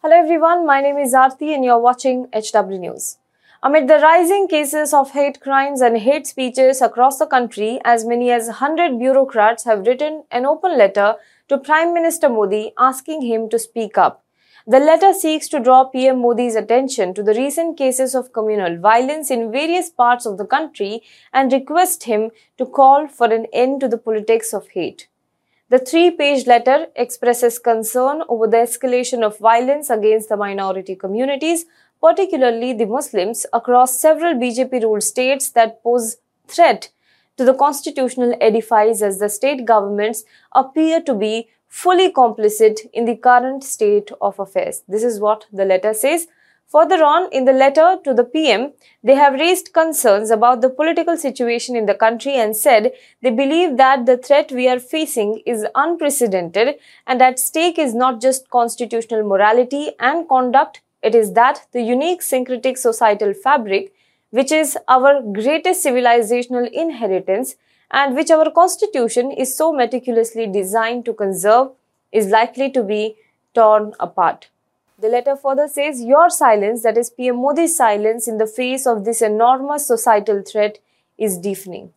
Hello everyone, my name is Aarti and you're watching HW News. Amid the rising cases of hate crimes and hate speeches across the country, as many as 100 bureaucrats have written an open letter to Prime Minister Modi asking him to speak up. The letter seeks to draw PM Modi's attention to the recent cases of communal violence in various parts of the country and request him to call for an end to the politics of hate. The three page letter expresses concern over the escalation of violence against the minority communities, particularly the Muslims, across several BJP ruled states that pose threat to the constitutional edifice as the state governments appear to be fully complicit in the current state of affairs. This is what the letter says. Further on, in the letter to the PM, they have raised concerns about the political situation in the country and said they believe that the threat we are facing is unprecedented and at stake is not just constitutional morality and conduct, it is that the unique syncretic societal fabric, which is our greatest civilizational inheritance and which our constitution is so meticulously designed to conserve, is likely to be torn apart. The letter further says your silence, that is PM Modi's silence in the face of this enormous societal threat, is deafening.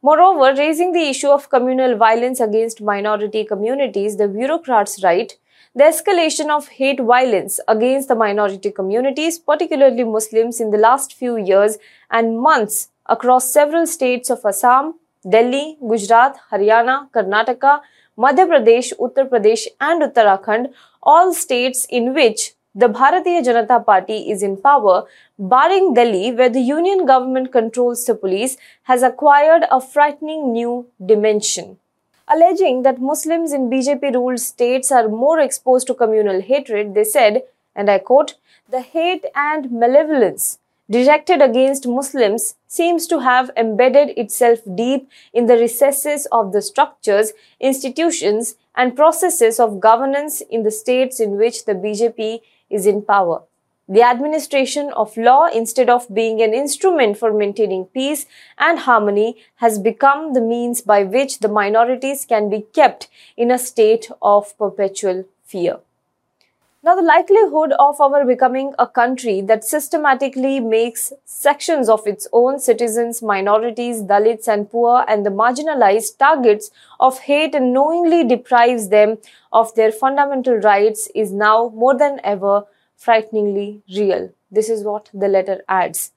Moreover, raising the issue of communal violence against minority communities, the bureaucrats write the escalation of hate violence against the minority communities, particularly Muslims, in the last few years and months across several states of Assam, Delhi, Gujarat, Haryana, Karnataka, Madhya Pradesh, Uttar Pradesh, and Uttarakhand all states in which the Bharatiya Janata Party is in power, barring Delhi, where the union government controls the police, has acquired a frightening new dimension. Alleging that Muslims in BJP ruled states are more exposed to communal hatred, they said, and I quote, the hate and malevolence directed against Muslims seems to have embedded itself deep in the recesses of the structures, institutions, and processes of governance in the states in which the BJP is in power. The administration of law, instead of being an instrument for maintaining peace and harmony, has become the means by which the minorities can be kept in a state of perpetual fear. Now, the likelihood of our becoming a country that systematically makes sections of its own citizens, minorities, Dalits, and poor and the marginalized targets of hate and knowingly deprives them of their fundamental rights is now more than ever frighteningly real. This is what the letter adds.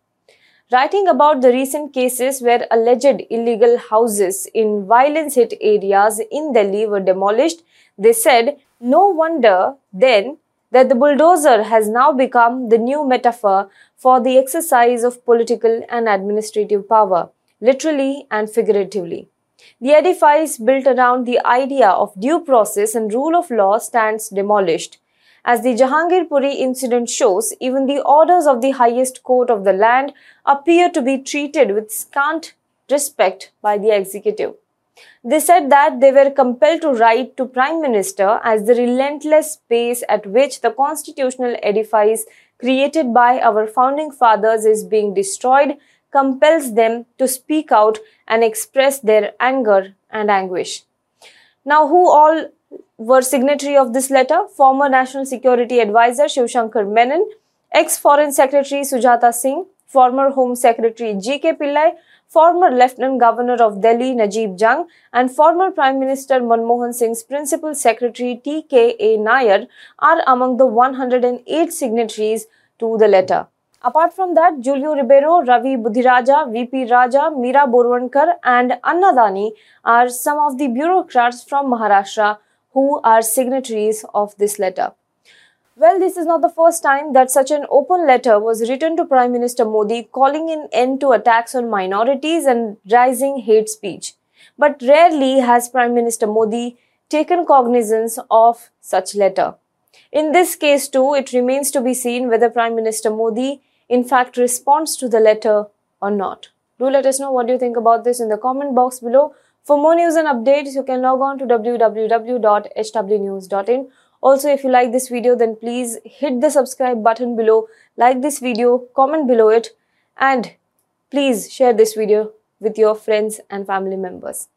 Writing about the recent cases where alleged illegal houses in violence hit areas in Delhi were demolished, they said, no wonder then that the bulldozer has now become the new metaphor for the exercise of political and administrative power, literally and figuratively. The edifice built around the idea of due process and rule of law stands demolished. As the Jahangirpuri incident shows, even the orders of the highest court of the land appear to be treated with scant respect by the executive. They said that they were compelled to write to Prime Minister as the relentless pace at which the constitutional edifice created by our founding fathers is being destroyed compels them to speak out and express their anger and anguish. Now, who all were signatory of this letter? Former National Security Advisor Shivshankar Menon, ex-Foreign Secretary Sujata Singh, former Home Secretary G.K. Pillai, former Lieutenant Governor of Delhi Najeeb Jung and former Prime Minister Manmohan Singh's Principal Secretary T.K.A. Nair are among the 108 signatories to the letter. Apart from that, Julio Ribeiro, Ravi Budhiraja, VP Raja, Meera Borwankar and Anna Dani are some of the bureaucrats from Maharashtra who are signatories of this letter. Well, this is not the first time that such an open letter was written to Prime Minister Modi calling an end to attacks on minorities and rising hate speech. But rarely has Prime Minister Modi taken cognizance of such letter. In this case too, it remains to be seen whether Prime Minister Modi in fact responds to the letter or not. Do let us know what you think about this in the comment box below. For more news and updates, you can log on to www.hwnews.in also, if you like this video, then please hit the subscribe button below, like this video, comment below it, and please share this video with your friends and family members.